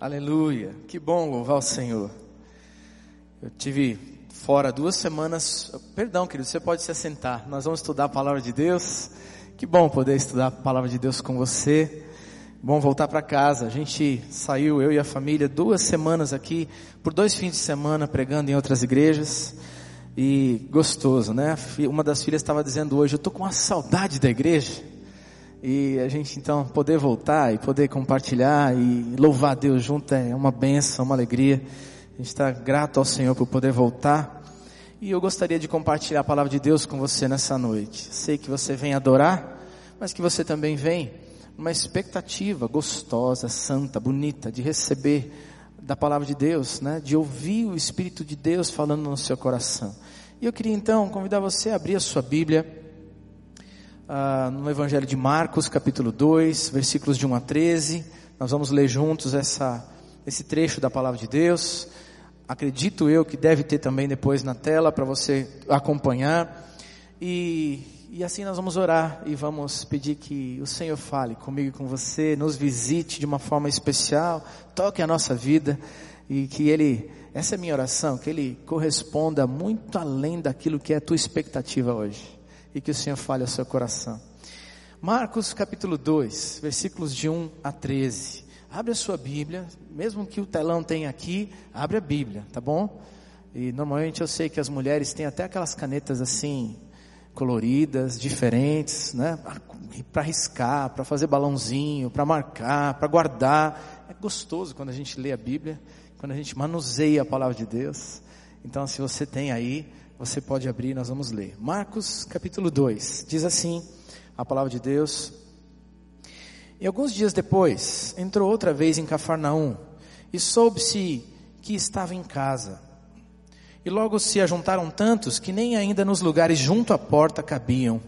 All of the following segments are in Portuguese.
Aleluia. Que bom louvar o Senhor. Eu tive fora duas semanas. Perdão, querido, você pode se assentar. Nós vamos estudar a palavra de Deus. Que bom poder estudar a palavra de Deus com você. Bom voltar para casa. A gente saiu, eu e a família, duas semanas aqui, por dois fins de semana, pregando em outras igrejas. E gostoso, né? Uma das filhas estava dizendo hoje: Eu estou com uma saudade da igreja. E a gente então poder voltar e poder compartilhar e louvar Deus junto é uma benção, uma alegria. A gente está grato ao Senhor por poder voltar. E eu gostaria de compartilhar a palavra de Deus com você nessa noite. Sei que você vem adorar, mas que você também vem uma expectativa gostosa, santa, bonita de receber da palavra de Deus, né? De ouvir o Espírito de Deus falando no seu coração. E eu queria então convidar você a abrir a sua Bíblia uh, no Evangelho de Marcos, capítulo 2, versículos de 1 a 13. Nós vamos ler juntos essa, esse trecho da palavra de Deus. Acredito eu que deve ter também depois na tela para você acompanhar. E, e assim nós vamos orar e vamos pedir que o Senhor fale comigo e com você, nos visite de uma forma especial, toque a nossa vida e que Ele, essa é a minha oração, que Ele corresponda muito além daquilo que é a tua expectativa hoje e que o Senhor fale ao seu coração. Marcos capítulo 2, versículos de 1 a 13. Abre a sua Bíblia, mesmo que o telão tenha aqui, abre a Bíblia, tá bom? E normalmente eu sei que as mulheres têm até aquelas canetas assim, coloridas, diferentes, né? Para riscar, para fazer balãozinho, para marcar, para guardar. É gostoso quando a gente lê a Bíblia, quando a gente manuseia a palavra de Deus. Então, se você tem aí, você pode abrir, nós vamos ler. Marcos capítulo 2. Diz assim a palavra de Deus. E alguns dias depois, entrou outra vez em Cafarnaum e soube-se que estava em casa. E logo se ajuntaram tantos que nem ainda nos lugares junto à porta cabiam.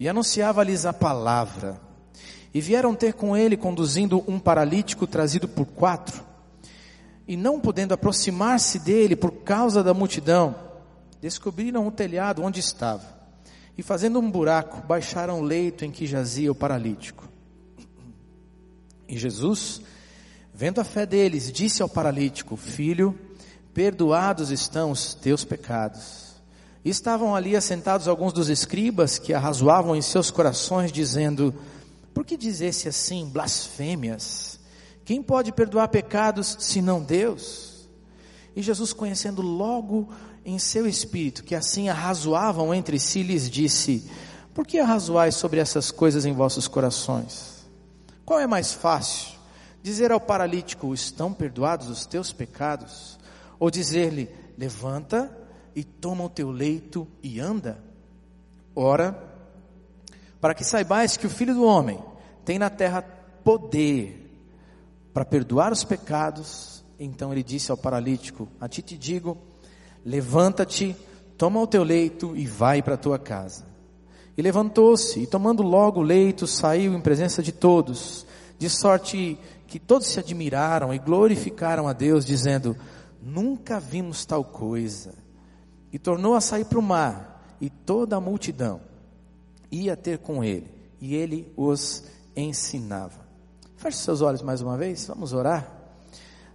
E anunciava-lhes a palavra. E vieram ter com ele conduzindo um paralítico trazido por quatro. E não podendo aproximar-se dele por causa da multidão, descobriram o telhado onde estava e, fazendo um buraco, baixaram o leito em que jazia o paralítico. E Jesus, vendo a fé deles, disse ao paralítico: Filho, perdoados estão os teus pecados. E estavam ali assentados alguns dos escribas que arrazoavam em seus corações, dizendo: Por que dizesse assim blasfêmias? Quem pode perdoar pecados senão Deus? E Jesus, conhecendo logo em seu espírito, que assim arrazoavam entre si, lhes disse: Por que arrazoais sobre essas coisas em vossos corações? Qual é mais fácil? Dizer ao paralítico: Estão perdoados os teus pecados? Ou dizer-lhe: Levanta e toma o teu leito e anda? Ora, para que saibais que o Filho do Homem tem na terra poder para perdoar os pecados, então ele disse ao paralítico: A ti te digo, Levanta-te, toma o teu leito e vai para a tua casa. E levantou-se, e tomando logo o leito, saiu em presença de todos, de sorte que todos se admiraram e glorificaram a Deus, dizendo: Nunca vimos tal coisa. E tornou a sair para o mar, e toda a multidão ia ter com ele, e ele os ensinava. Feche seus olhos mais uma vez, vamos orar.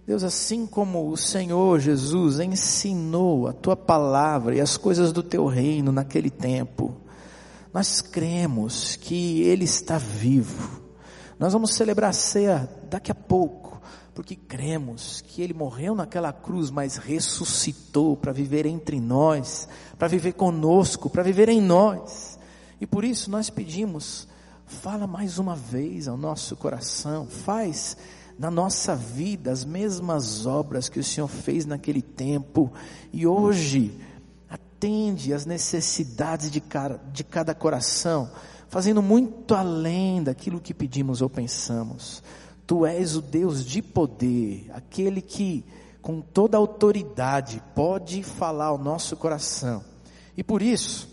Deus, assim como o Senhor Jesus ensinou a tua palavra e as coisas do teu reino naquele tempo, nós cremos que Ele está vivo. Nós vamos celebrar a ceia daqui a pouco, porque cremos que Ele morreu naquela cruz, mas ressuscitou para viver entre nós, para viver conosco, para viver em nós. E por isso nós pedimos, fala mais uma vez ao nosso coração, faz na nossa vida as mesmas obras que o Senhor fez naquele tempo e hoje atende às necessidades de cada, de cada coração, fazendo muito além daquilo que pedimos ou pensamos. Tu és o Deus de poder, aquele que com toda autoridade pode falar ao nosso coração. E por isso,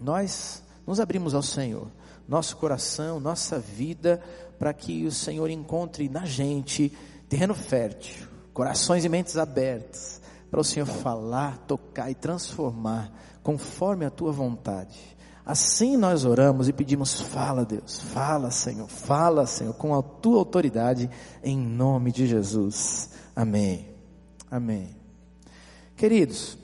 nós nos abrimos ao Senhor, nosso coração, nossa vida, para que o Senhor encontre na gente terreno fértil, corações e mentes abertas, para o Senhor falar, tocar e transformar conforme a tua vontade. Assim nós oramos e pedimos: fala, Deus, fala, Senhor, fala, Senhor, com a tua autoridade, em nome de Jesus. Amém. Amém. Queridos,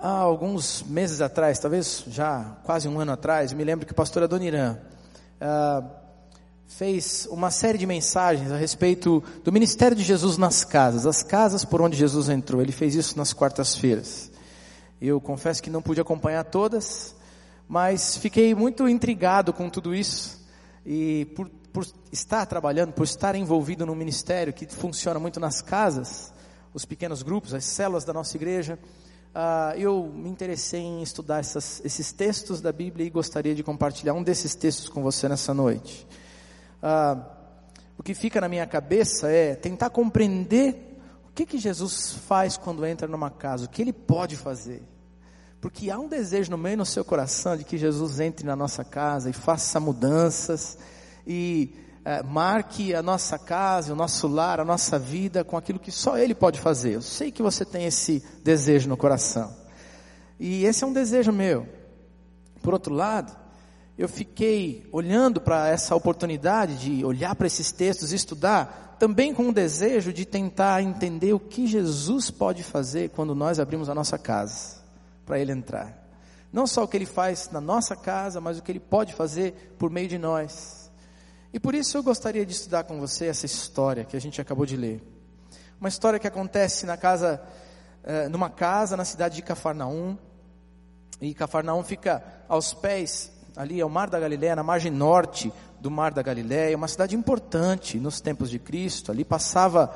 há alguns meses atrás, talvez já quase um ano atrás, me lembro que o pastor Adoniran uh, fez uma série de mensagens a respeito do ministério de Jesus nas casas, as casas por onde Jesus entrou. Ele fez isso nas quartas-feiras. Eu confesso que não pude acompanhar todas, mas fiquei muito intrigado com tudo isso e por, por estar trabalhando, por estar envolvido num ministério que funciona muito nas casas, os pequenos grupos, as células da nossa igreja, uh, eu me interessei em estudar essas, esses textos da Bíblia e gostaria de compartilhar um desses textos com você nessa noite. Uh, o que fica na minha cabeça é tentar compreender que, que Jesus faz quando entra numa casa? O que ele pode fazer? Porque há um desejo no meio do seu coração de que Jesus entre na nossa casa e faça mudanças e é, marque a nossa casa, o nosso lar, a nossa vida com aquilo que só Ele pode fazer. Eu sei que você tem esse desejo no coração. E esse é um desejo meu. Por outro lado, eu fiquei olhando para essa oportunidade de olhar para esses textos e estudar também com o desejo de tentar entender o que Jesus pode fazer quando nós abrimos a nossa casa para Ele entrar. Não só o que Ele faz na nossa casa, mas o que Ele pode fazer por meio de nós. E por isso eu gostaria de estudar com você essa história que a gente acabou de ler. Uma história que acontece na casa, eh, numa casa na cidade de Cafarnaum. E Cafarnaum fica aos pés, ali é o Mar da Galileia, na margem norte do Mar da Galileia, uma cidade importante nos tempos de Cristo. Ali passava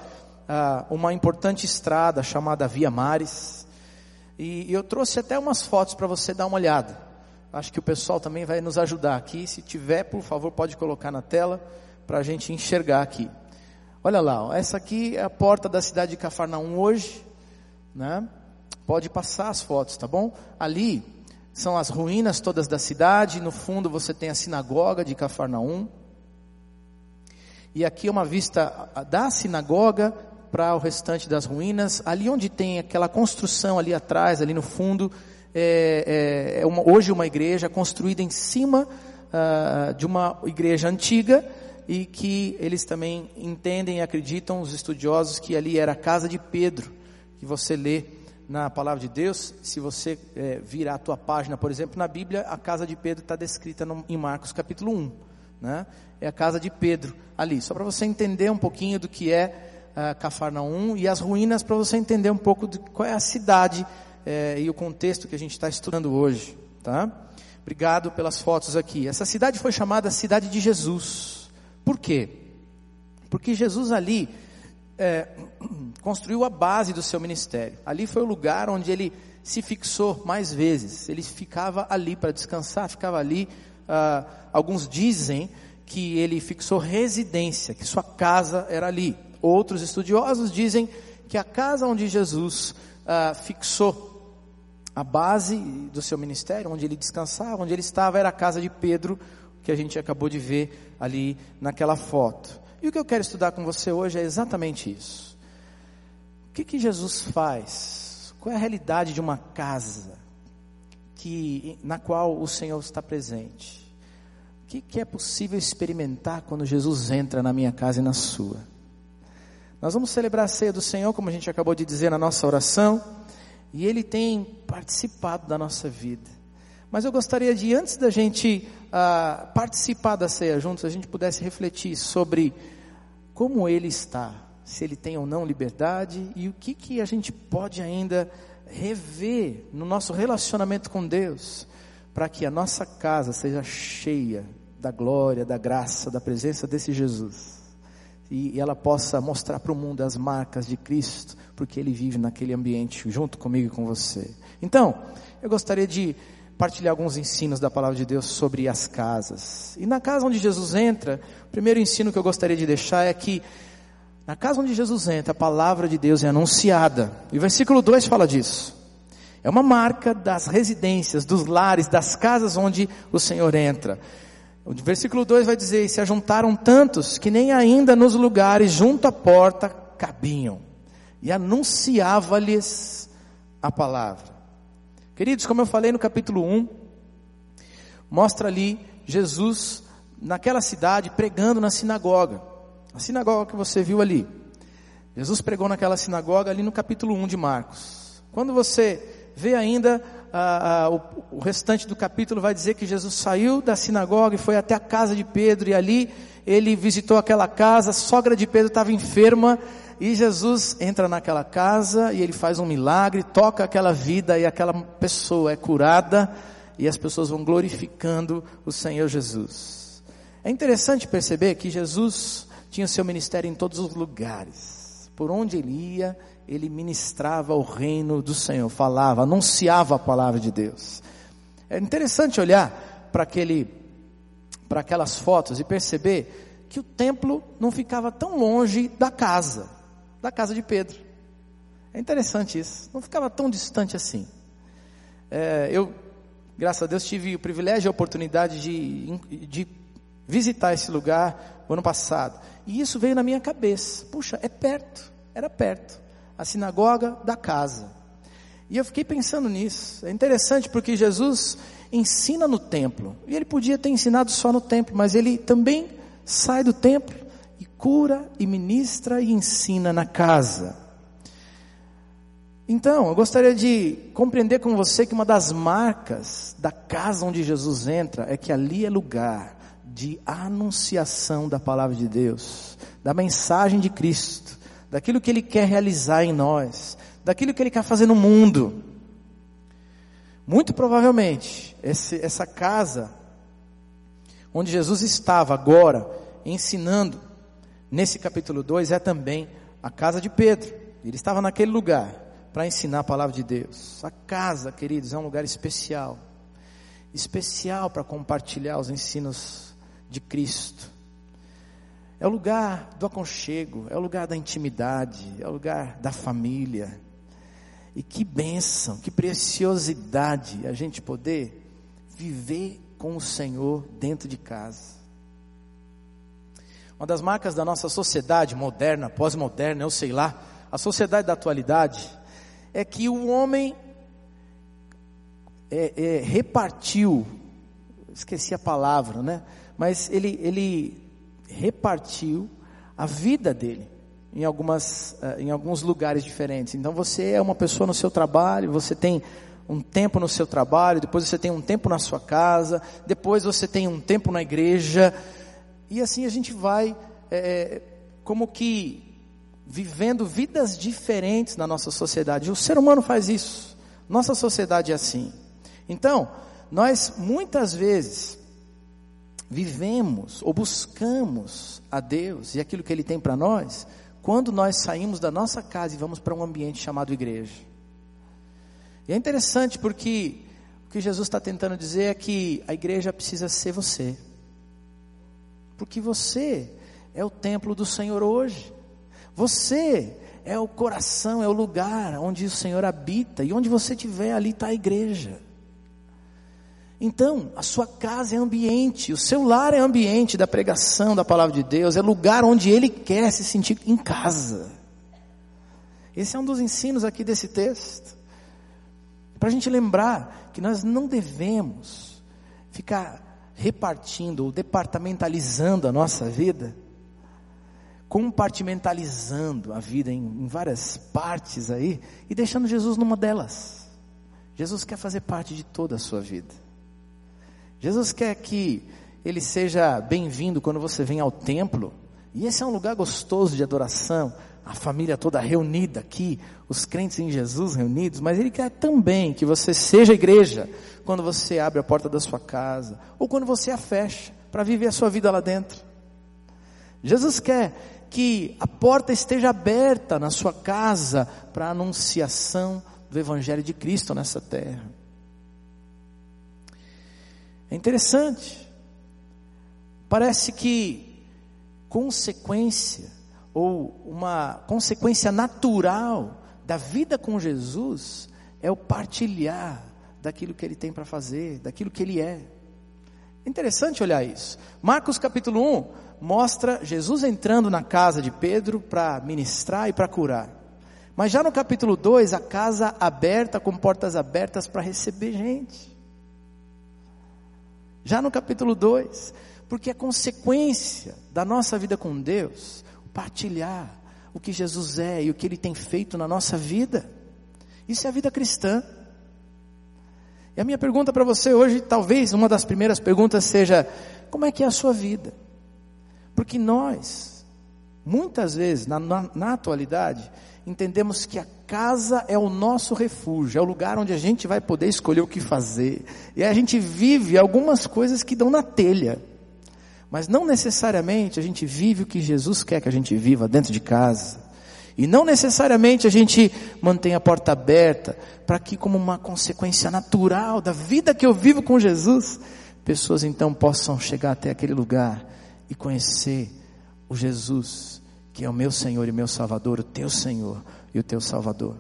ah, uma importante estrada chamada Via Mares. E, e eu trouxe até umas fotos para você dar uma olhada. Acho que o pessoal também vai nos ajudar aqui. Se tiver, por favor, pode colocar na tela para a gente enxergar aqui. Olha lá, ó, essa aqui é a porta da cidade de Cafarnaum hoje, né? Pode passar as fotos, tá bom? Ali são as ruínas todas da cidade, no fundo você tem a sinagoga de Cafarnaum. E aqui é uma vista da sinagoga para o restante das ruínas. Ali onde tem aquela construção ali atrás, ali no fundo, é, é, é uma, hoje uma igreja construída em cima uh, de uma igreja antiga e que eles também entendem e acreditam, os estudiosos, que ali era a casa de Pedro, que você lê na palavra de Deus, se você é, virar a tua página, por exemplo, na Bíblia, a casa de Pedro está descrita no, em Marcos capítulo 1. Né? É a casa de Pedro ali, só para você entender um pouquinho do que é uh, Cafarnaum e as ruínas, para você entender um pouco de qual é a cidade é, e o contexto que a gente está estudando hoje. Tá? Obrigado pelas fotos aqui. Essa cidade foi chamada Cidade de Jesus. Por quê? Porque Jesus ali é, construiu a base do seu ministério. Ali foi o lugar onde ele se fixou mais vezes. Ele ficava ali para descansar, ficava ali. Ah, alguns dizem que ele fixou residência, que sua casa era ali. Outros estudiosos dizem que a casa onde Jesus ah, fixou a base do seu ministério, onde ele descansava, onde ele estava, era a casa de Pedro, que a gente acabou de ver ali naquela foto. E o que eu quero estudar com você hoje é exatamente isso. O que, que Jesus faz? Qual é a realidade de uma casa que, na qual o Senhor está presente? O que, que é possível experimentar quando Jesus entra na minha casa e na sua? Nós vamos celebrar a ceia do Senhor, como a gente acabou de dizer na nossa oração, e Ele tem participado da nossa vida. Mas eu gostaria de, antes da gente uh, participar da ceia juntos, a gente pudesse refletir sobre como ele está, se ele tem ou não liberdade e o que, que a gente pode ainda rever no nosso relacionamento com Deus, para que a nossa casa seja cheia da glória, da graça, da presença desse Jesus. E, ela possa mostrar para o mundo as marcas de Cristo, porque ele vive naquele ambiente junto comigo e com você. Então, eu gostaria de partilhar alguns ensinos da palavra de Deus sobre as casas. E na casa onde Jesus entra, o primeiro ensino que eu gostaria de deixar é que na casa onde Jesus entra, a palavra de Deus é anunciada. E o versículo 2 fala disso. É uma marca das residências, dos lares, das casas onde o Senhor entra. O versículo 2 vai dizer: e se ajuntaram tantos que nem ainda nos lugares junto à porta cabiam. E anunciava-lhes a palavra. Queridos, como eu falei no capítulo 1, mostra ali Jesus naquela cidade pregando na sinagoga. A sinagoga que você viu ali. Jesus pregou naquela sinagoga ali no capítulo 1 de Marcos. Quando você vê ainda o, o restante do capítulo, vai dizer que Jesus saiu da sinagoga e foi até a casa de Pedro, e ali ele visitou aquela casa, a sogra de Pedro estava enferma, e Jesus entra naquela casa e ele faz um milagre, toca aquela vida e aquela pessoa é curada, e as pessoas vão glorificando o Senhor Jesus. É interessante perceber que Jesus tinha seu ministério em todos os lugares. Por onde ele ia, ele ministrava o reino do Senhor, falava, anunciava a palavra de Deus. É interessante olhar para aquele para aquelas fotos e perceber que o templo não ficava tão longe da casa, da casa de Pedro. É interessante isso, não ficava tão distante assim. É, eu, graças a Deus, tive o privilégio e a oportunidade de, de visitar esse lugar o ano passado. E isso veio na minha cabeça. Puxa, é perto, era perto. A sinagoga da casa. E eu fiquei pensando nisso. É interessante porque Jesus ensina no templo. E ele podia ter ensinado só no templo, mas ele também sai do templo e cura e ministra e ensina na casa. Então, eu gostaria de compreender com você que uma das marcas da casa onde Jesus entra é que ali é lugar de anunciação da palavra de Deus, da mensagem de Cristo, daquilo que Ele quer realizar em nós, daquilo que Ele quer fazer no mundo. Muito provavelmente, esse, essa casa, onde Jesus estava agora, ensinando, nesse capítulo 2, é também a casa de Pedro. Ele estava naquele lugar para ensinar a palavra de Deus. A casa, queridos, é um lugar especial especial para compartilhar os ensinos de Cristo. É o lugar do aconchego, é o lugar da intimidade, é o lugar da família. E que bênção, que preciosidade a gente poder viver com o Senhor dentro de casa. Uma das marcas da nossa sociedade moderna, pós-moderna, eu sei lá, a sociedade da atualidade, é que o homem é, é, repartiu, esqueci a palavra, né? mas ele, ele repartiu a vida dele em, algumas, eh, em alguns lugares diferentes. Então você é uma pessoa no seu trabalho, você tem um tempo no seu trabalho, depois você tem um tempo na sua casa, depois você tem um tempo na igreja, e assim a gente vai é, como que vivendo vidas diferentes na nossa sociedade. O ser humano faz isso, nossa sociedade é assim. Então, nós muitas vezes vivemos ou buscamos a Deus e aquilo que Ele tem para nós, quando nós saímos da nossa casa e vamos para um ambiente chamado igreja. E é interessante porque o que Jesus está tentando dizer é que a igreja precisa ser você, porque você é o templo do Senhor hoje, você é o coração, é o lugar onde o Senhor habita, e onde você estiver, ali está a igreja. Então, a sua casa é ambiente, o seu lar é ambiente da pregação da palavra de Deus, é lugar onde ele quer se sentir em casa. Esse é um dos ensinos aqui desse texto. Para a gente lembrar que nós não devemos ficar repartindo ou departamentalizando a nossa vida, compartimentalizando a vida em, em várias partes aí e deixando Jesus numa delas. Jesus quer fazer parte de toda a sua vida. Jesus quer que ele seja bem-vindo quando você vem ao templo. E esse é um lugar gostoso de adoração, a família toda reunida aqui, os crentes em Jesus reunidos, mas ele quer também que você seja igreja quando você abre a porta da sua casa ou quando você a fecha para viver a sua vida lá dentro. Jesus quer que a porta esteja aberta na sua casa para a anunciação do evangelho de Cristo nessa terra. É interessante. Parece que consequência ou uma consequência natural da vida com Jesus é o partilhar daquilo que ele tem para fazer, daquilo que ele é. é. Interessante olhar isso. Marcos capítulo 1 mostra Jesus entrando na casa de Pedro para ministrar e para curar. Mas já no capítulo 2, a casa aberta, com portas abertas para receber gente. Já no capítulo 2, porque é consequência da nossa vida com Deus, partilhar o que Jesus é e o que Ele tem feito na nossa vida. Isso é a vida cristã. E a minha pergunta para você hoje, talvez uma das primeiras perguntas seja: como é que é a sua vida? Porque nós, muitas vezes, na, na, na atualidade, entendemos que a casa é o nosso refúgio, é o lugar onde a gente vai poder escolher o que fazer. E a gente vive algumas coisas que dão na telha. Mas não necessariamente a gente vive o que Jesus quer que a gente viva dentro de casa. E não necessariamente a gente mantém a porta aberta para que, como uma consequência natural da vida que eu vivo com Jesus, pessoas então possam chegar até aquele lugar e conhecer o Jesus que é o meu Senhor e meu Salvador, o teu Senhor e o teu Salvador.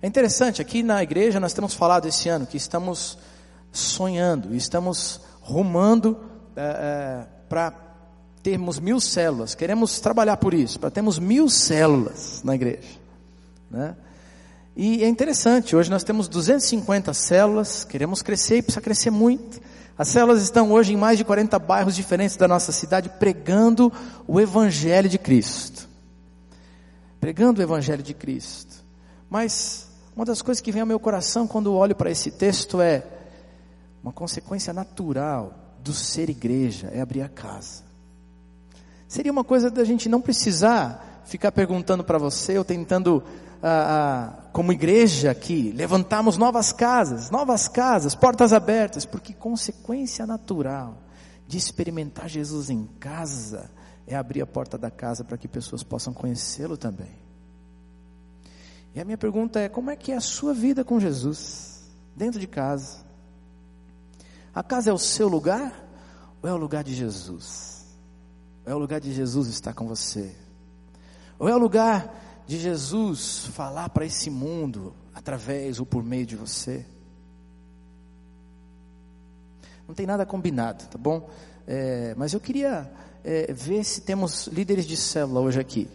É interessante, aqui na igreja nós temos falado esse ano que estamos sonhando, estamos rumando é, é, para termos mil células, queremos trabalhar por isso, para termos mil células na igreja. Né? E é interessante, hoje nós temos 250 células, queremos crescer e precisa crescer muito. As células estão hoje em mais de 40 bairros diferentes da nossa cidade pregando o Evangelho de Cristo. Pregando o Evangelho de Cristo. Mas uma das coisas que vem ao meu coração quando olho para esse texto é uma consequência natural do ser igreja é abrir a casa. Seria uma coisa da gente não precisar ficar perguntando para você ou tentando ah, como igreja aqui, levantamos novas casas, novas casas, portas abertas, porque consequência natural de experimentar Jesus em casa é abrir a porta da casa para que pessoas possam conhecê-lo também. E a minha pergunta é: como é que é a sua vida com Jesus, dentro de casa? A casa é o seu lugar ou é o lugar de Jesus? Ou é o lugar de Jesus estar com você? Ou é o lugar de Jesus falar para esse mundo através ou por meio de você. Não tem nada combinado, tá bom? É, mas eu queria é, ver se temos líderes de célula hoje aqui.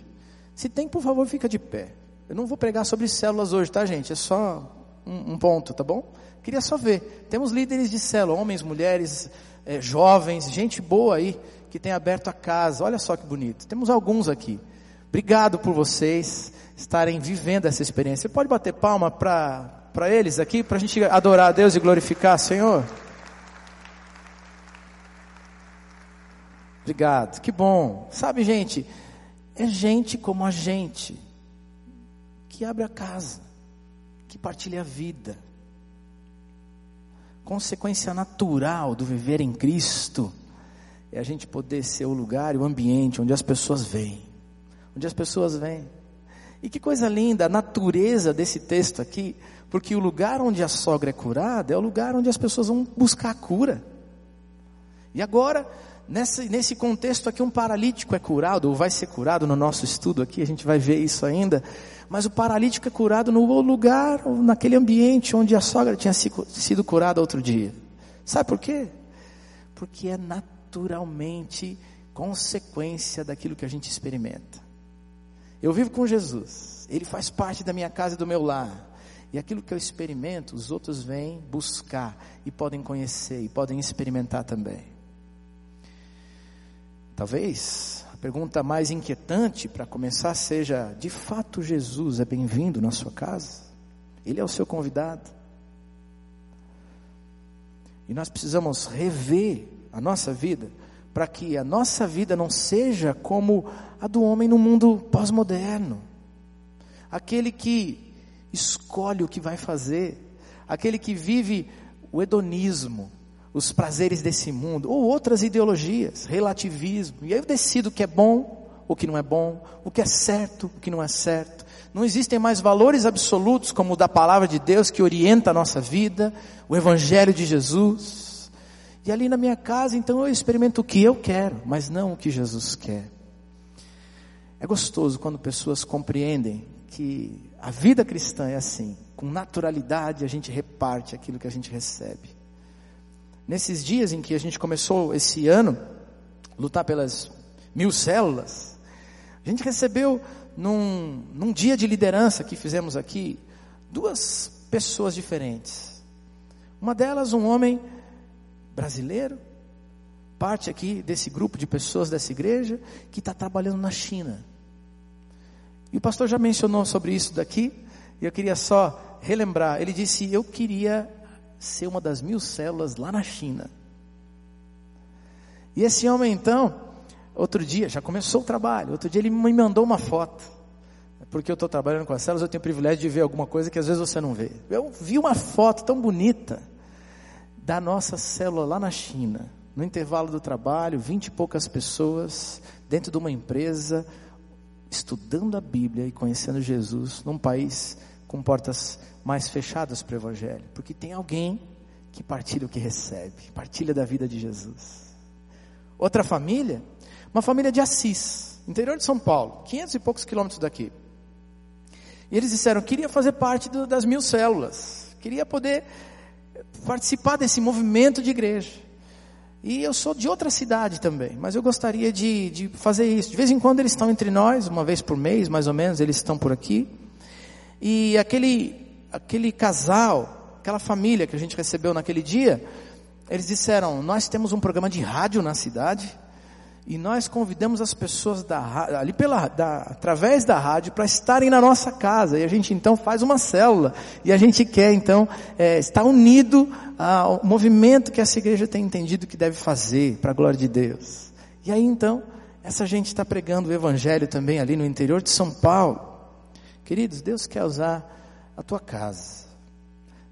Se tem, por favor, fica de pé. Eu não vou pregar sobre células hoje, tá, gente? É só um, um ponto, tá bom? Queria só ver. Temos líderes de célula, homens, mulheres, é, jovens, gente boa aí que tem aberto a casa. Olha só que bonito. Temos alguns aqui. Obrigado por vocês estarem vivendo essa experiência. Você pode bater palma para eles aqui, para a gente adorar a Deus e glorificar, Senhor? Obrigado, que bom. Sabe, gente, é gente como a gente que abre a casa, que partilha a vida. Consequência natural do viver em Cristo é a gente poder ser o lugar e o ambiente onde as pessoas vêm onde as pessoas vêm. E que coisa linda a natureza desse texto aqui, porque o lugar onde a sogra é curada é o lugar onde as pessoas vão buscar a cura. E agora, nesse, nesse contexto aqui, um paralítico é curado, ou vai ser curado no nosso estudo aqui, a gente vai ver isso ainda. Mas o paralítico é curado no lugar, naquele ambiente onde a sogra tinha sido curada outro dia. Sabe por quê? Porque é naturalmente consequência daquilo que a gente experimenta. Eu vivo com Jesus, Ele faz parte da minha casa e do meu lar. E aquilo que eu experimento, os outros vêm buscar e podem conhecer e podem experimentar também. Talvez a pergunta mais inquietante para começar seja: de fato Jesus é bem-vindo na sua casa? Ele é o seu convidado. E nós precisamos rever a nossa vida para que a nossa vida não seja como a do homem no mundo pós-moderno. Aquele que escolhe o que vai fazer, aquele que vive o hedonismo, os prazeres desse mundo, ou outras ideologias, relativismo. E aí eu decido o que é bom, o que não é bom, o que é certo, o que não é certo. Não existem mais valores absolutos como o da palavra de Deus que orienta a nossa vida, o evangelho de Jesus. E ali na minha casa, então eu experimento o que eu quero, mas não o que Jesus quer. É gostoso quando pessoas compreendem que a vida cristã é assim, com naturalidade a gente reparte aquilo que a gente recebe. Nesses dias em que a gente começou esse ano lutar pelas mil células, a gente recebeu num, num dia de liderança que fizemos aqui, duas pessoas diferentes. Uma delas, um homem brasileiro, parte aqui desse grupo de pessoas dessa igreja, que está trabalhando na China. E o pastor já mencionou sobre isso daqui, e eu queria só relembrar. Ele disse: Eu queria ser uma das mil células lá na China. E esse homem então, outro dia, já começou o trabalho, outro dia ele me mandou uma foto. Porque eu estou trabalhando com as células, eu tenho o privilégio de ver alguma coisa que às vezes você não vê. Eu vi uma foto tão bonita da nossa célula lá na China, no intervalo do trabalho, vinte e poucas pessoas, dentro de uma empresa, estudando a Bíblia e conhecendo Jesus, num país com portas mais fechadas para o Evangelho, porque tem alguém que partilha o que recebe, partilha da vida de Jesus. Outra família, uma família de Assis, interior de São Paulo, 500 e poucos quilômetros daqui. E eles disseram: queria fazer parte do, das mil células, queria poder participar desse movimento de igreja. E eu sou de outra cidade também, mas eu gostaria de, de fazer isso. De vez em quando eles estão entre nós, uma vez por mês, mais ou menos, eles estão por aqui. E aquele, aquele casal, aquela família que a gente recebeu naquele dia, eles disseram: Nós temos um programa de rádio na cidade e nós convidamos as pessoas da, ali pela, da, através da rádio para estarem na nossa casa. E a gente então faz uma célula e a gente quer então é, estar unido ao movimento que essa igreja tem entendido que deve fazer para a glória de Deus. E aí então essa gente está pregando o evangelho também ali no interior de São Paulo. Queridos, Deus quer usar a tua casa.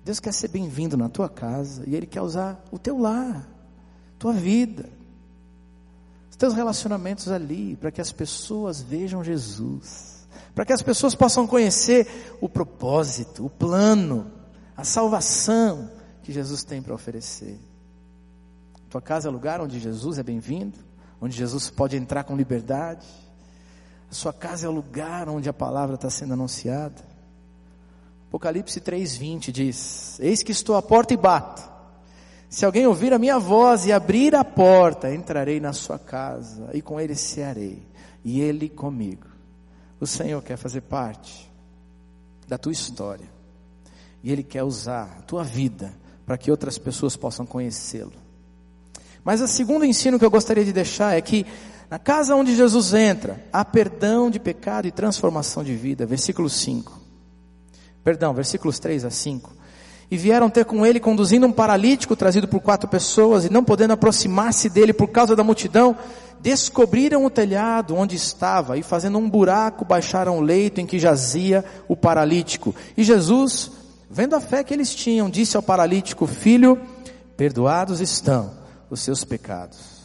Deus quer ser bem-vindo na tua casa e Ele quer usar o teu lar, tua vida, teus relacionamentos ali, para que as pessoas vejam Jesus, para que as pessoas possam conhecer o propósito, o plano, a salvação que Jesus tem para oferecer. Tua casa é lugar onde Jesus é bem-vindo, onde Jesus pode entrar com liberdade. A sua casa é o lugar onde a palavra está sendo anunciada. Apocalipse 3:20 diz: Eis que estou à porta e bato. Se alguém ouvir a minha voz e abrir a porta, entrarei na sua casa e com ele cearei, e ele comigo. O Senhor quer fazer parte da tua história. E ele quer usar a tua vida para que outras pessoas possam conhecê-lo. Mas o segundo ensino que eu gostaria de deixar é que na casa onde Jesus entra, há perdão de pecado e transformação de vida. Versículo 5. Perdão, versículos 3 a 5. E vieram ter com ele, conduzindo um paralítico trazido por quatro pessoas, e não podendo aproximar-se dele por causa da multidão, descobriram o telhado onde estava, e fazendo um buraco, baixaram o leito em que jazia o paralítico. E Jesus, vendo a fé que eles tinham, disse ao paralítico: Filho, perdoados estão os seus pecados.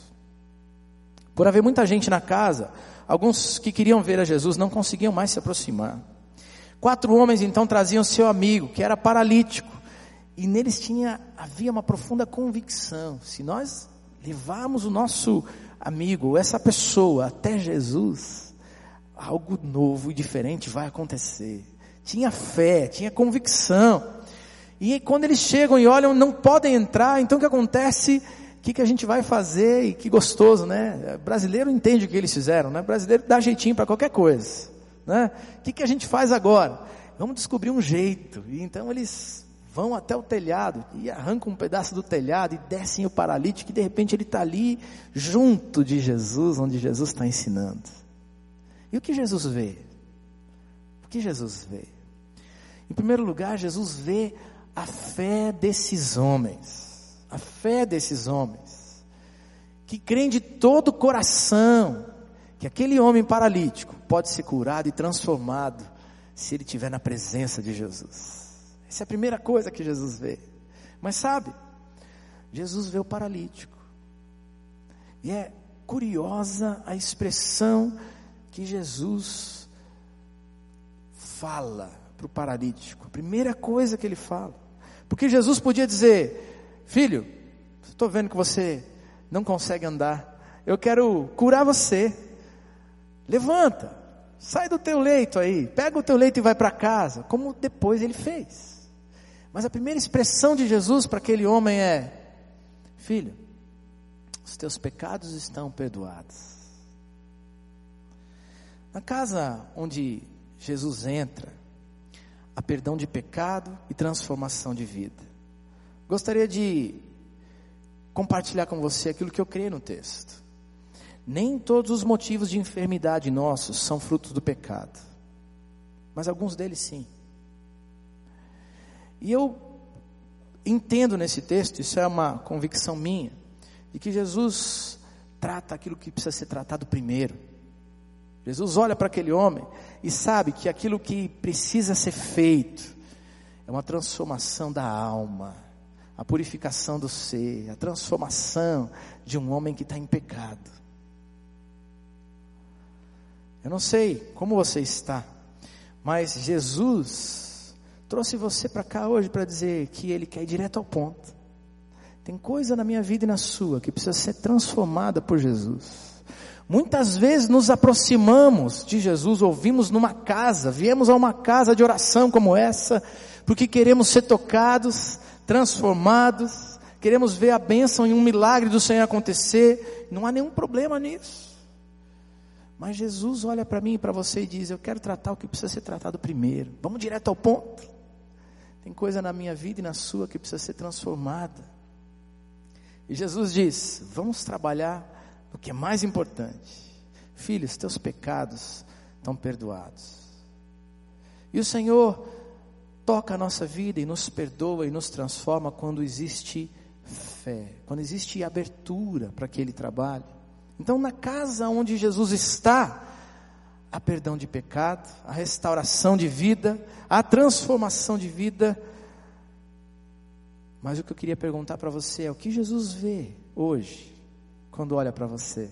Por haver muita gente na casa, alguns que queriam ver a Jesus não conseguiam mais se aproximar. Quatro homens então traziam seu amigo, que era paralítico, e neles tinha havia uma profunda convicção: se nós levarmos o nosso amigo, essa pessoa até Jesus, algo novo e diferente vai acontecer. Tinha fé, tinha convicção. E quando eles chegam e olham, não podem entrar, então o que acontece? O que, que a gente vai fazer? E que gostoso, né? Brasileiro entende o que eles fizeram, né? Brasileiro dá jeitinho para qualquer coisa. Né? O que, que a gente faz agora? Vamos descobrir um jeito. E então eles vão até o telhado e arrancam um pedaço do telhado e descem o paralítico, e de repente ele está ali junto de Jesus, onde Jesus está ensinando. E o que Jesus vê? O que Jesus vê? Em primeiro lugar, Jesus vê a fé desses homens, a fé desses homens, que creem de todo o coração que aquele homem paralítico pode ser curado e transformado se ele estiver na presença de Jesus. Essa é a primeira coisa que Jesus vê. Mas sabe, Jesus vê o paralítico. E é curiosa a expressão que Jesus fala para o paralítico. A primeira coisa que ele fala. Porque Jesus podia dizer: Filho, estou vendo que você não consegue andar. Eu quero curar você. Levanta, sai do teu leito aí, pega o teu leito e vai para casa, como depois ele fez. Mas a primeira expressão de Jesus para aquele homem é: Filho, os teus pecados estão perdoados. Na casa onde Jesus entra, há perdão de pecado e transformação de vida. Gostaria de compartilhar com você aquilo que eu creio no texto. Nem todos os motivos de enfermidade nossos são frutos do pecado, mas alguns deles sim. E eu entendo nesse texto, isso é uma convicção minha, de que Jesus trata aquilo que precisa ser tratado primeiro. Jesus olha para aquele homem e sabe que aquilo que precisa ser feito é uma transformação da alma, a purificação do ser, a transformação de um homem que está em pecado. Eu não sei como você está, mas Jesus trouxe você para cá hoje para dizer que Ele quer ir direto ao ponto. Tem coisa na minha vida e na sua que precisa ser transformada por Jesus. Muitas vezes nos aproximamos de Jesus, ouvimos numa casa, viemos a uma casa de oração como essa, porque queremos ser tocados, transformados, queremos ver a bênção e um milagre do Senhor acontecer. Não há nenhum problema nisso. Mas Jesus olha para mim e para você e diz: Eu quero tratar o que precisa ser tratado primeiro. Vamos direto ao ponto. Tem coisa na minha vida e na sua que precisa ser transformada. E Jesus diz: Vamos trabalhar no que é mais importante. Filhos, teus pecados estão perdoados. E o Senhor toca a nossa vida e nos perdoa e nos transforma quando existe fé, quando existe abertura para aquele trabalho. Então, na casa onde Jesus está, há perdão de pecado, a restauração de vida, a transformação de vida. Mas o que eu queria perguntar para você é: o que Jesus vê hoje, quando olha para você?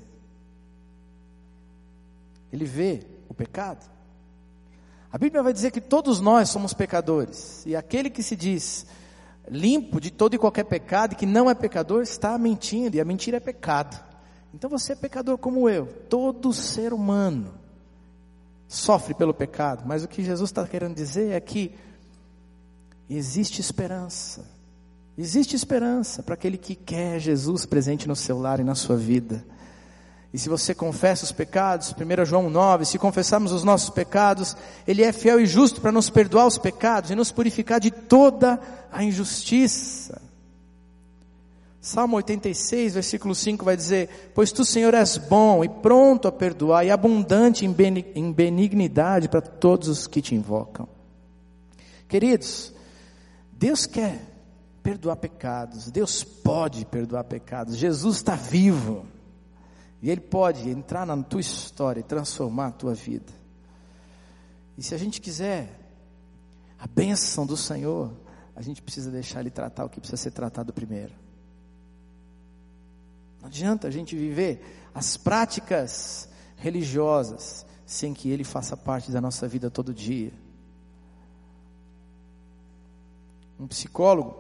Ele vê o pecado? A Bíblia vai dizer que todos nós somos pecadores, e aquele que se diz limpo de todo e qualquer pecado e que não é pecador está mentindo, e a mentira é pecado. Então você é pecador como eu. Todo ser humano sofre pelo pecado. Mas o que Jesus está querendo dizer é que existe esperança. Existe esperança para aquele que quer Jesus presente no seu lar e na sua vida. E se você confessa os pecados, 1 João 9, se confessarmos os nossos pecados, Ele é fiel e justo para nos perdoar os pecados e nos purificar de toda a injustiça. Salmo 86, versículo 5 vai dizer: Pois tu, Senhor, és bom e pronto a perdoar e abundante em benignidade para todos os que te invocam. Queridos, Deus quer perdoar pecados, Deus pode perdoar pecados, Jesus está vivo e Ele pode entrar na tua história e transformar a tua vida. E se a gente quiser a bênção do Senhor, a gente precisa deixar Ele tratar o que precisa ser tratado primeiro. Não adianta a gente viver as práticas religiosas sem que Ele faça parte da nossa vida todo dia. Um psicólogo,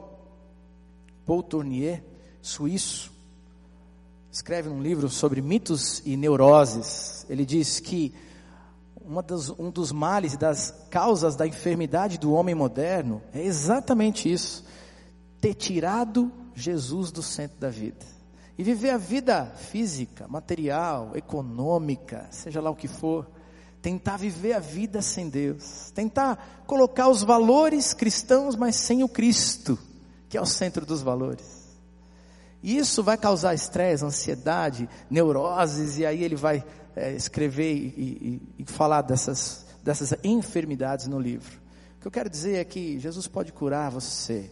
Paul Tournier, suíço, escreve um livro sobre mitos e neuroses. Ele diz que das, um dos males e das causas da enfermidade do homem moderno é exatamente isso: ter tirado Jesus do centro da vida e viver a vida física, material, econômica, seja lá o que for, tentar viver a vida sem Deus, tentar colocar os valores cristãos, mas sem o Cristo, que é o centro dos valores. E isso vai causar estresse, ansiedade, neuroses, e aí ele vai é, escrever e, e, e falar dessas, dessas enfermidades no livro. O que eu quero dizer é que Jesus pode curar você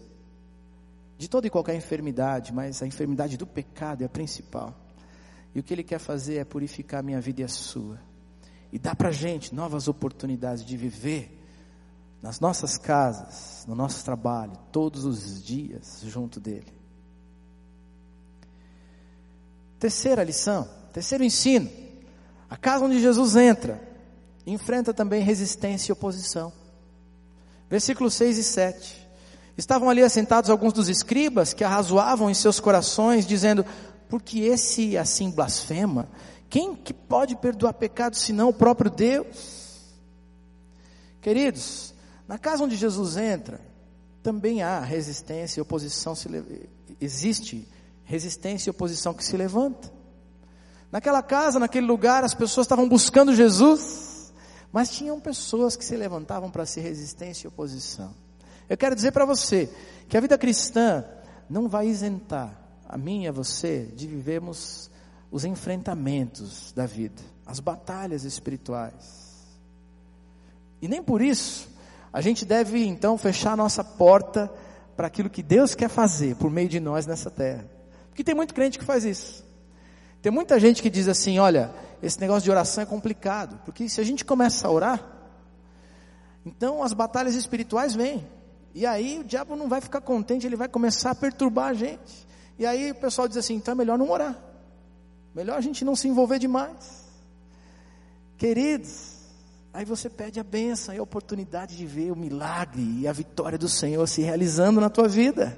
de toda e qualquer enfermidade, mas a enfermidade do pecado é a principal. E o que Ele quer fazer é purificar a minha vida e a sua. E dar para a gente novas oportunidades de viver nas nossas casas, no nosso trabalho, todos os dias junto dEle. Terceira lição, terceiro ensino. A casa onde Jesus entra, enfrenta também resistência e oposição. Versículos 6 e 7. Estavam ali assentados alguns dos escribas que arrazoavam em seus corações, dizendo: Por que esse assim blasfema? Quem que pode perdoar pecados senão o próprio Deus? Queridos, na casa onde Jesus entra, também há resistência e oposição, se, existe resistência e oposição que se levanta. Naquela casa, naquele lugar, as pessoas estavam buscando Jesus, Mas tinham pessoas que se levantavam para ser resistência e oposição. Eu quero dizer para você que a vida cristã não vai isentar a mim e a você de vivermos os enfrentamentos da vida, as batalhas espirituais. E nem por isso a gente deve então fechar nossa porta para aquilo que Deus quer fazer por meio de nós nessa terra. Porque tem muito crente que faz isso. Tem muita gente que diz assim: olha, esse negócio de oração é complicado, porque se a gente começa a orar, então as batalhas espirituais vêm. E aí o diabo não vai ficar contente, ele vai começar a perturbar a gente. E aí o pessoal diz assim: então é melhor não orar. Melhor a gente não se envolver demais. Queridos, aí você pede a bênção e a oportunidade de ver o milagre e a vitória do Senhor se realizando na tua vida.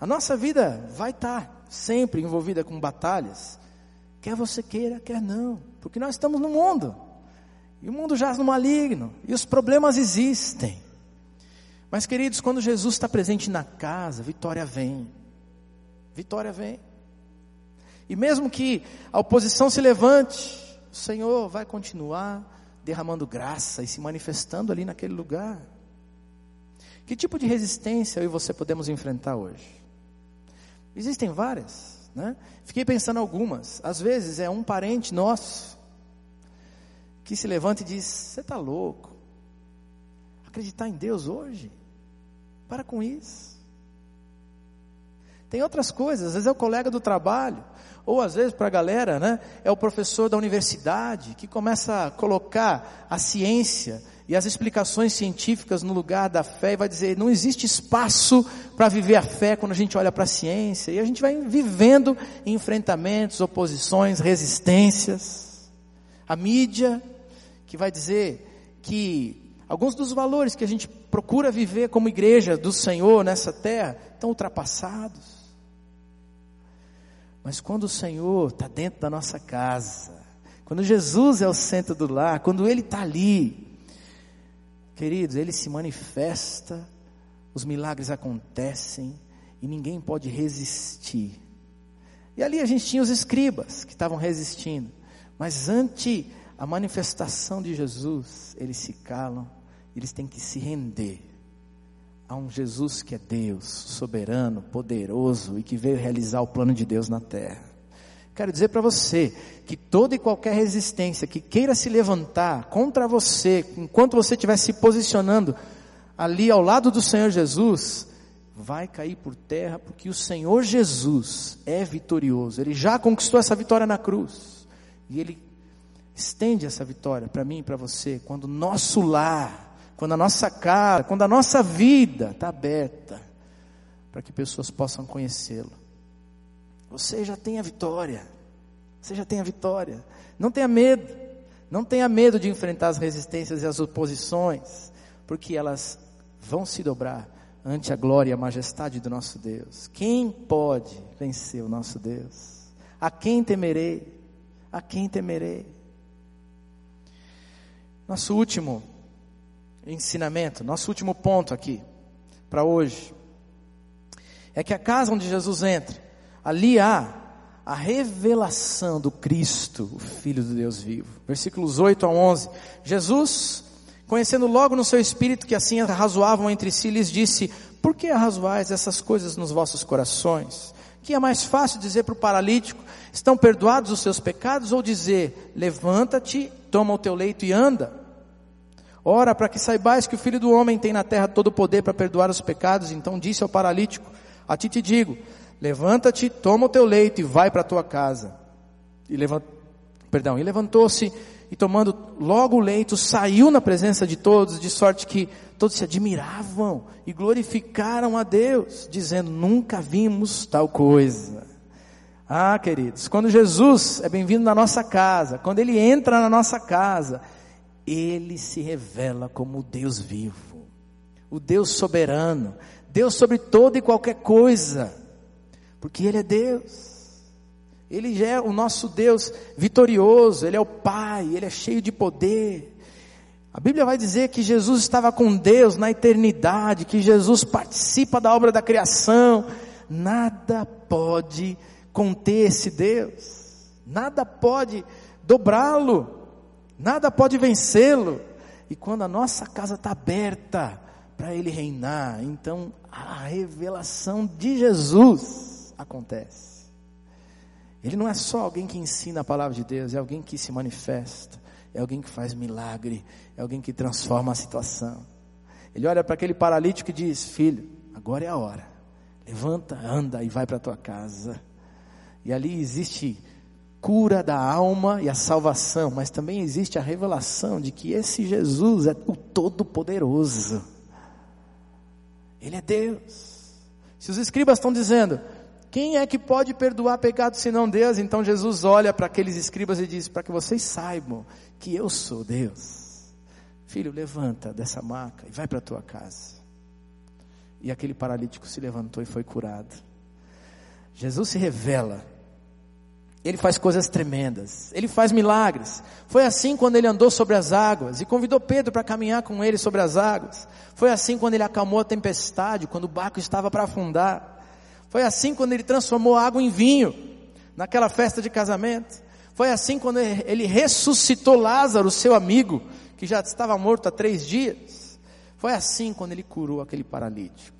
A nossa vida vai estar sempre envolvida com batalhas, quer você queira, quer não, porque nós estamos no mundo, e o mundo jaz no maligno, e os problemas existem. Mas, queridos, quando Jesus está presente na casa, vitória vem. Vitória vem. E mesmo que a oposição se levante, o Senhor vai continuar derramando graça e se manifestando ali naquele lugar. Que tipo de resistência eu e você podemos enfrentar hoje? Existem várias, né? Fiquei pensando algumas. Às vezes é um parente nosso que se levanta e diz: Você está louco? Acreditar em Deus hoje? Para com isso. Tem outras coisas, às vezes é o colega do trabalho, ou às vezes para a galera, né, é o professor da universidade que começa a colocar a ciência e as explicações científicas no lugar da fé e vai dizer: não existe espaço para viver a fé quando a gente olha para a ciência, e a gente vai vivendo enfrentamentos, oposições, resistências. A mídia, que vai dizer que alguns dos valores que a gente procura viver como igreja do Senhor nessa terra estão ultrapassados. Mas quando o Senhor está dentro da nossa casa, quando Jesus é o centro do lar, quando Ele está ali, queridos, Ele se manifesta, os milagres acontecem e ninguém pode resistir. E ali a gente tinha os escribas que estavam resistindo, mas ante a manifestação de Jesus, eles se calam, eles têm que se render a um Jesus que é Deus, soberano, poderoso e que veio realizar o plano de Deus na terra. Quero dizer para você que toda e qualquer resistência que queira se levantar contra você, enquanto você estiver se posicionando ali ao lado do Senhor Jesus, vai cair por terra, porque o Senhor Jesus é vitorioso, ele já conquistou essa vitória na cruz, e ele estende essa vitória para mim e para você, quando nosso lar quando a nossa cara, quando a nossa vida está aberta para que pessoas possam conhecê-lo. Você já tem a vitória. Você já tem a vitória. Não tenha medo. Não tenha medo de enfrentar as resistências e as oposições, porque elas vão se dobrar ante a glória e a majestade do nosso Deus. Quem pode vencer o nosso Deus? A quem temerei? A quem temerei? Nosso último ensinamento, nosso último ponto aqui, para hoje, é que a casa onde Jesus entra, ali há a revelação do Cristo, o Filho do Deus vivo. Versículos 8 a 11. Jesus, conhecendo logo no seu espírito que assim arrazoavam entre si, lhes disse: Por que arrazoais essas coisas nos vossos corações? Que é mais fácil dizer para o paralítico: Estão perdoados os seus pecados? Ou dizer: Levanta-te, toma o teu leito e anda? Ora, para que saibais que o Filho do Homem tem na terra todo o poder para perdoar os pecados, então disse ao paralítico: A ti te digo, levanta-te, toma o teu leito e vai para a tua casa. E levant... perdão, e levantou-se e tomando logo o leito, saiu na presença de todos, de sorte que todos se admiravam e glorificaram a Deus, dizendo: Nunca vimos tal coisa. Ah, queridos, quando Jesus é bem-vindo na nossa casa, quando Ele entra na nossa casa, ele se revela como o Deus vivo, o Deus soberano, Deus sobre toda e qualquer coisa, porque Ele é Deus. Ele é o nosso Deus vitorioso, Ele é o Pai, Ele é cheio de poder. A Bíblia vai dizer que Jesus estava com Deus na eternidade, que Jesus participa da obra da criação. Nada pode conter esse Deus, nada pode dobrá-lo. Nada pode vencê-lo. E quando a nossa casa está aberta para Ele reinar, então a revelação de Jesus acontece. Ele não é só alguém que ensina a palavra de Deus, é alguém que se manifesta, é alguém que faz milagre, é alguém que transforma a situação. Ele olha para aquele paralítico e diz: Filho, agora é a hora. Levanta, anda e vai para a tua casa. E ali existe cura da alma e a salvação, mas também existe a revelação de que esse Jesus é o Todo-Poderoso. Ele é Deus. Se os escribas estão dizendo, quem é que pode perdoar pecados senão Deus? Então Jesus olha para aqueles escribas e diz: para que vocês saibam que eu sou Deus. Filho, levanta dessa maca e vai para a tua casa. E aquele paralítico se levantou e foi curado. Jesus se revela ele faz coisas tremendas, ele faz milagres. Foi assim quando ele andou sobre as águas e convidou Pedro para caminhar com ele sobre as águas. Foi assim quando ele acalmou a tempestade, quando o barco estava para afundar. Foi assim quando ele transformou água em vinho, naquela festa de casamento. Foi assim quando ele ressuscitou Lázaro, seu amigo, que já estava morto há três dias. Foi assim quando ele curou aquele paralítico.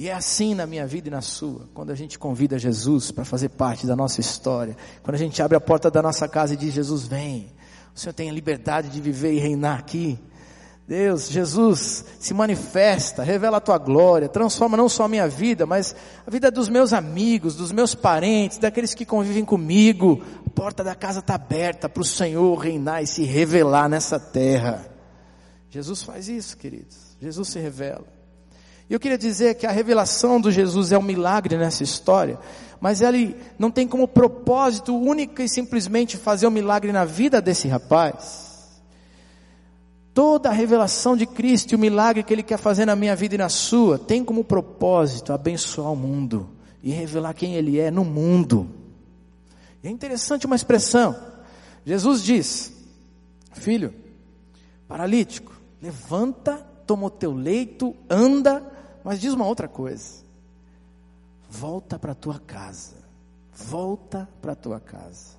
E é assim na minha vida e na sua, quando a gente convida Jesus para fazer parte da nossa história, quando a gente abre a porta da nossa casa e diz: Jesus, vem, o Senhor tem a liberdade de viver e reinar aqui. Deus, Jesus, se manifesta, revela a tua glória, transforma não só a minha vida, mas a vida dos meus amigos, dos meus parentes, daqueles que convivem comigo. A porta da casa está aberta para o Senhor reinar e se revelar nessa terra. Jesus faz isso, queridos. Jesus se revela. E eu queria dizer que a revelação do Jesus é um milagre nessa história, mas ele não tem como propósito único e simplesmente fazer um milagre na vida desse rapaz. Toda a revelação de Cristo e o milagre que Ele quer fazer na minha vida e na sua tem como propósito abençoar o mundo e revelar quem Ele é no mundo. E é interessante uma expressão. Jesus diz: Filho, paralítico, levanta, toma o teu leito, anda mas diz uma outra coisa. Volta para a tua casa. Volta para a tua casa.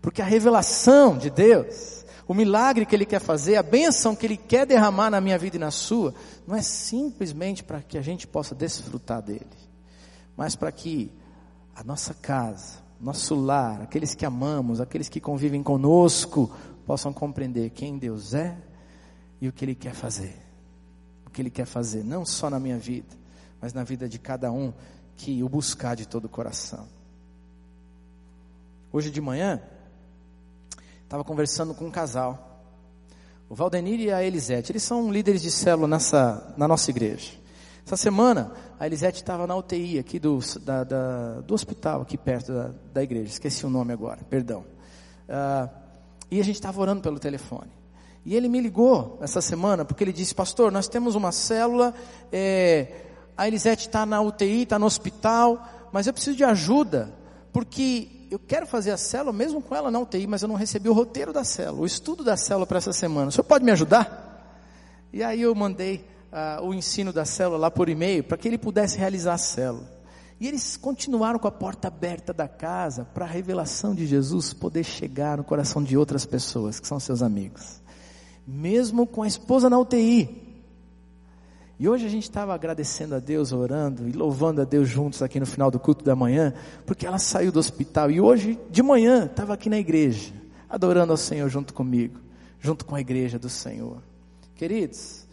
Porque a revelação de Deus, o milagre que Ele quer fazer, a bênção que Ele quer derramar na minha vida e na sua, não é simplesmente para que a gente possa desfrutar dele, mas para que a nossa casa, nosso lar, aqueles que amamos, aqueles que convivem conosco, possam compreender quem Deus é e o que Ele quer fazer que Ele quer fazer, não só na minha vida, mas na vida de cada um que o buscar de todo o coração. Hoje de manhã, estava conversando com um casal, o Valdenir e a Elisete, eles são líderes de célula nessa, na nossa igreja. Essa semana, a Elisete estava na UTI aqui do, da, da, do hospital, aqui perto da, da, igreja, esqueci o nome agora, perdão. Uh, e a gente estava orando pelo telefone. E ele me ligou essa semana, porque ele disse, pastor, nós temos uma célula, é, a Elisete está na UTI, está no hospital, mas eu preciso de ajuda, porque eu quero fazer a célula mesmo com ela na UTI, mas eu não recebi o roteiro da célula, o estudo da célula para essa semana. O senhor pode me ajudar? E aí eu mandei uh, o ensino da célula lá por e-mail, para que ele pudesse realizar a célula. E eles continuaram com a porta aberta da casa para a revelação de Jesus poder chegar no coração de outras pessoas, que são seus amigos mesmo com a esposa na UTI. E hoje a gente estava agradecendo a Deus, orando e louvando a Deus juntos aqui no final do culto da manhã, porque ela saiu do hospital e hoje de manhã estava aqui na igreja, adorando ao Senhor junto comigo, junto com a igreja do Senhor. Queridos,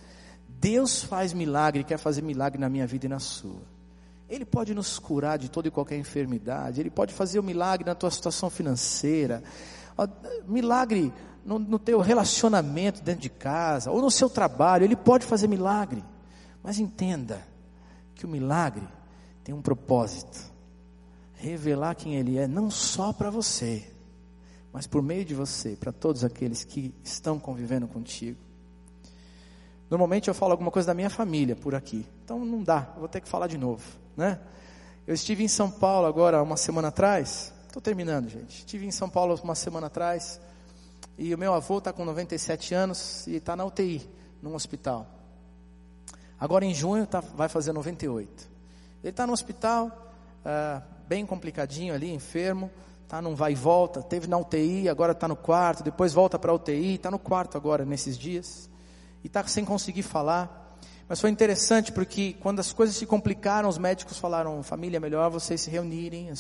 Deus faz milagre, quer fazer milagre na minha vida e na sua. Ele pode nos curar de toda e qualquer enfermidade, Ele pode fazer o um milagre na tua situação financeira, milagre no, no teu relacionamento dentro de casa, ou no seu trabalho, Ele pode fazer milagre. Mas entenda que o milagre tem um propósito: revelar quem Ele é, não só para você, mas por meio de você, para todos aqueles que estão convivendo contigo. Normalmente eu falo alguma coisa da minha família por aqui, então não dá, vou ter que falar de novo, né? Eu estive em São Paulo agora uma semana atrás, estou terminando, gente. Estive em São Paulo uma semana atrás. E o meu avô está com 97 anos e está na UTI, num hospital. Agora em junho tá, vai fazer 98. Ele está no hospital, uh, bem complicadinho ali, enfermo, está num vai e volta, teve na UTI, agora está no quarto, depois volta para a UTI, está no quarto agora nesses dias, e está sem conseguir falar. Mas foi interessante porque quando as coisas se complicaram, os médicos falaram: família, é melhor vocês se reunirem.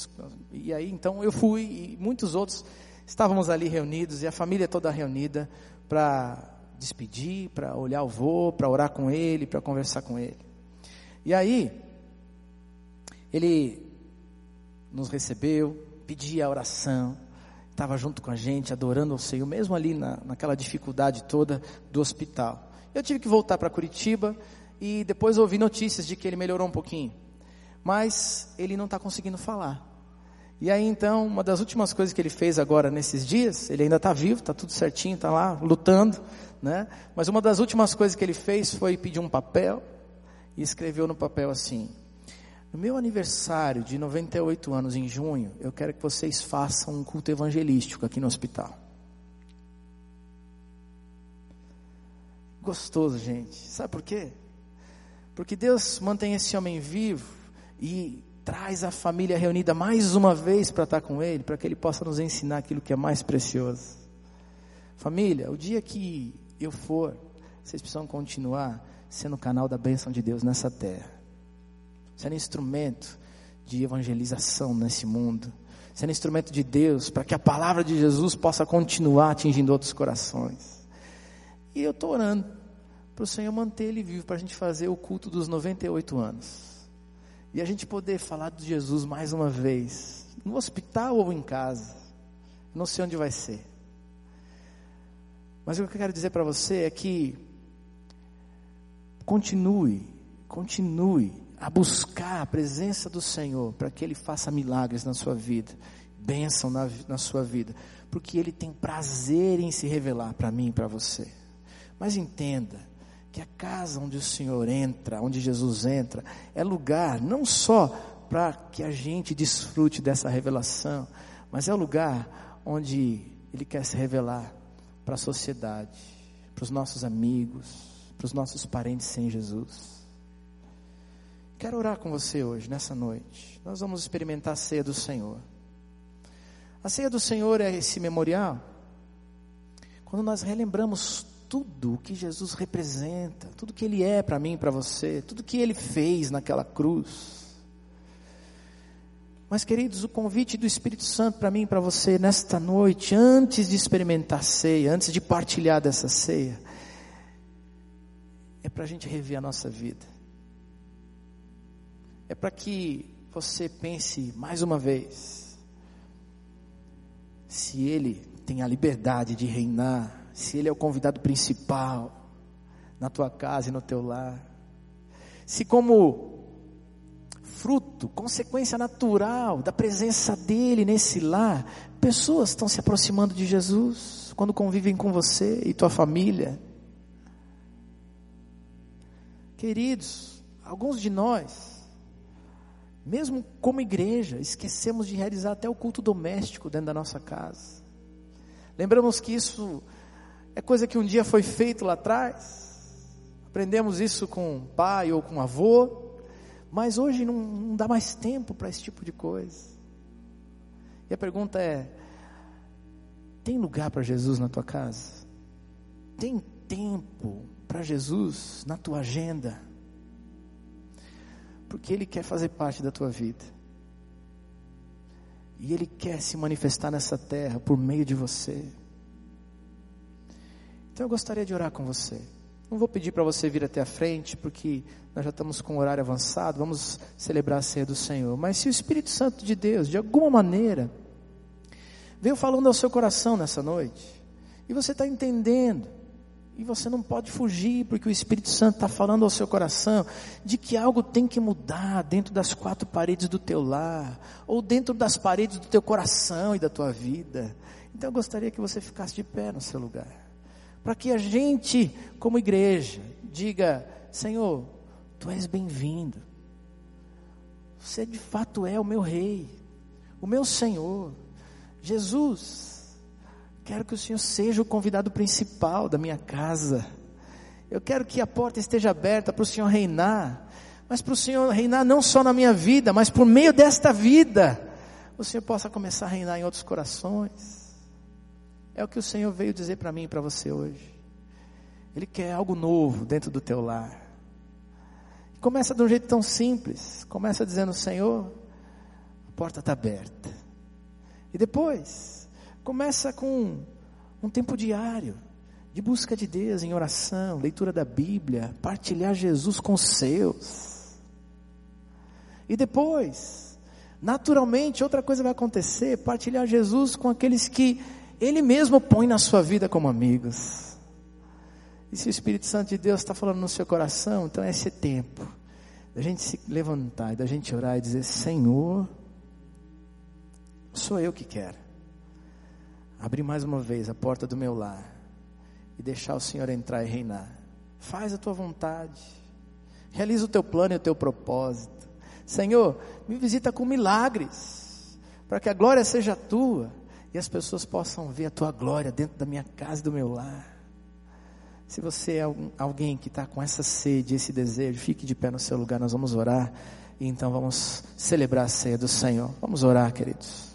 E aí então eu fui e muitos outros estávamos ali reunidos e a família toda reunida para despedir, para olhar o vô, para orar com ele, para conversar com ele. E aí ele nos recebeu, pedia a oração, estava junto com a gente, adorando o Senhor, mesmo ali na, naquela dificuldade toda do hospital. Eu tive que voltar para Curitiba e depois ouvi notícias de que ele melhorou um pouquinho, mas ele não está conseguindo falar. E aí então, uma das últimas coisas que ele fez agora nesses dias, ele ainda está vivo, está tudo certinho, está lá lutando, né? Mas uma das últimas coisas que ele fez foi pedir um papel e escreveu no papel assim: No meu aniversário de 98 anos em junho, eu quero que vocês façam um culto evangelístico aqui no hospital. Gostoso, gente. Sabe por quê? Porque Deus mantém esse homem vivo e traz a família reunida mais uma vez para estar com Ele, para que Ele possa nos ensinar aquilo que é mais precioso. Família, o dia que eu for, vocês precisam continuar sendo o canal da bênção de Deus nessa terra, sendo instrumento de evangelização nesse mundo, sendo instrumento de Deus para que a palavra de Jesus possa continuar atingindo outros corações. E eu estou orando para o Senhor manter ele vivo, para a gente fazer o culto dos 98 anos. E a gente poder falar de Jesus mais uma vez, no hospital ou em casa. Não sei onde vai ser. Mas o que eu quero dizer para você é que continue, continue a buscar a presença do Senhor para que Ele faça milagres na sua vida, bênção na, na sua vida, porque Ele tem prazer em se revelar para mim e para você. Mas entenda que a casa onde o Senhor entra, onde Jesus entra, é lugar não só para que a gente desfrute dessa revelação, mas é o lugar onde Ele quer se revelar para a sociedade, para os nossos amigos, para os nossos parentes sem Jesus. Quero orar com você hoje, nessa noite. Nós vamos experimentar a ceia do Senhor. A ceia do Senhor é esse memorial. Quando nós relembramos tudo o que Jesus representa, tudo que Ele é para mim e para você, tudo que Ele fez naquela cruz. Mas, queridos, o convite do Espírito Santo para mim e para você nesta noite, antes de experimentar a ceia, antes de partilhar dessa ceia, é para a gente rever a nossa vida. É para que você pense mais uma vez, se Ele tem a liberdade de reinar se Ele é o convidado principal na tua casa e no teu lar, se como fruto, consequência natural da presença dEle nesse lar, pessoas estão se aproximando de Jesus quando convivem com você e tua família. Queridos, alguns de nós, mesmo como igreja, esquecemos de realizar até o culto doméstico dentro da nossa casa. Lembramos que isso é coisa que um dia foi feito lá atrás. Aprendemos isso com pai ou com avô. Mas hoje não, não dá mais tempo para esse tipo de coisa. E a pergunta é: tem lugar para Jesus na tua casa? Tem tempo para Jesus na tua agenda? Porque Ele quer fazer parte da tua vida. E Ele quer se manifestar nessa terra por meio de você. Então eu gostaria de orar com você. Não vou pedir para você vir até a frente, porque nós já estamos com o horário avançado, vamos celebrar a ceia do Senhor. Mas se o Espírito Santo de Deus, de alguma maneira, veio falando ao seu coração nessa noite, e você está entendendo, e você não pode fugir, porque o Espírito Santo está falando ao seu coração de que algo tem que mudar dentro das quatro paredes do teu lar, ou dentro das paredes do teu coração e da tua vida. Então eu gostaria que você ficasse de pé no seu lugar para que a gente, como igreja, diga: Senhor, tu és bem-vindo. Você de fato é o meu rei, o meu Senhor. Jesus, quero que o Senhor seja o convidado principal da minha casa. Eu quero que a porta esteja aberta para o Senhor reinar, mas para o Senhor reinar não só na minha vida, mas por meio desta vida, o Senhor possa começar a reinar em outros corações. É o que o Senhor veio dizer para mim e para você hoje. Ele quer algo novo dentro do teu lar. Começa de um jeito tão simples. Começa dizendo: Senhor, a porta está aberta. E depois, começa com um tempo diário de busca de Deus em oração, leitura da Bíblia, partilhar Jesus com os seus. E depois, naturalmente, outra coisa vai acontecer: partilhar Jesus com aqueles que Ele mesmo põe na sua vida como amigos. E se o Espírito Santo de Deus está falando no seu coração, então é esse tempo da gente se levantar da gente orar e dizer: Senhor, sou eu que quero abrir mais uma vez a porta do meu lar e deixar o Senhor entrar e reinar. Faz a tua vontade, realiza o teu plano e o teu propósito. Senhor, me visita com milagres, para que a glória seja tua e as pessoas possam ver a tua glória dentro da minha casa e do meu lar. Se você é alguém que está com essa sede, esse desejo, fique de pé no seu lugar, nós vamos orar e então vamos celebrar a ceia do Senhor. Vamos orar, queridos.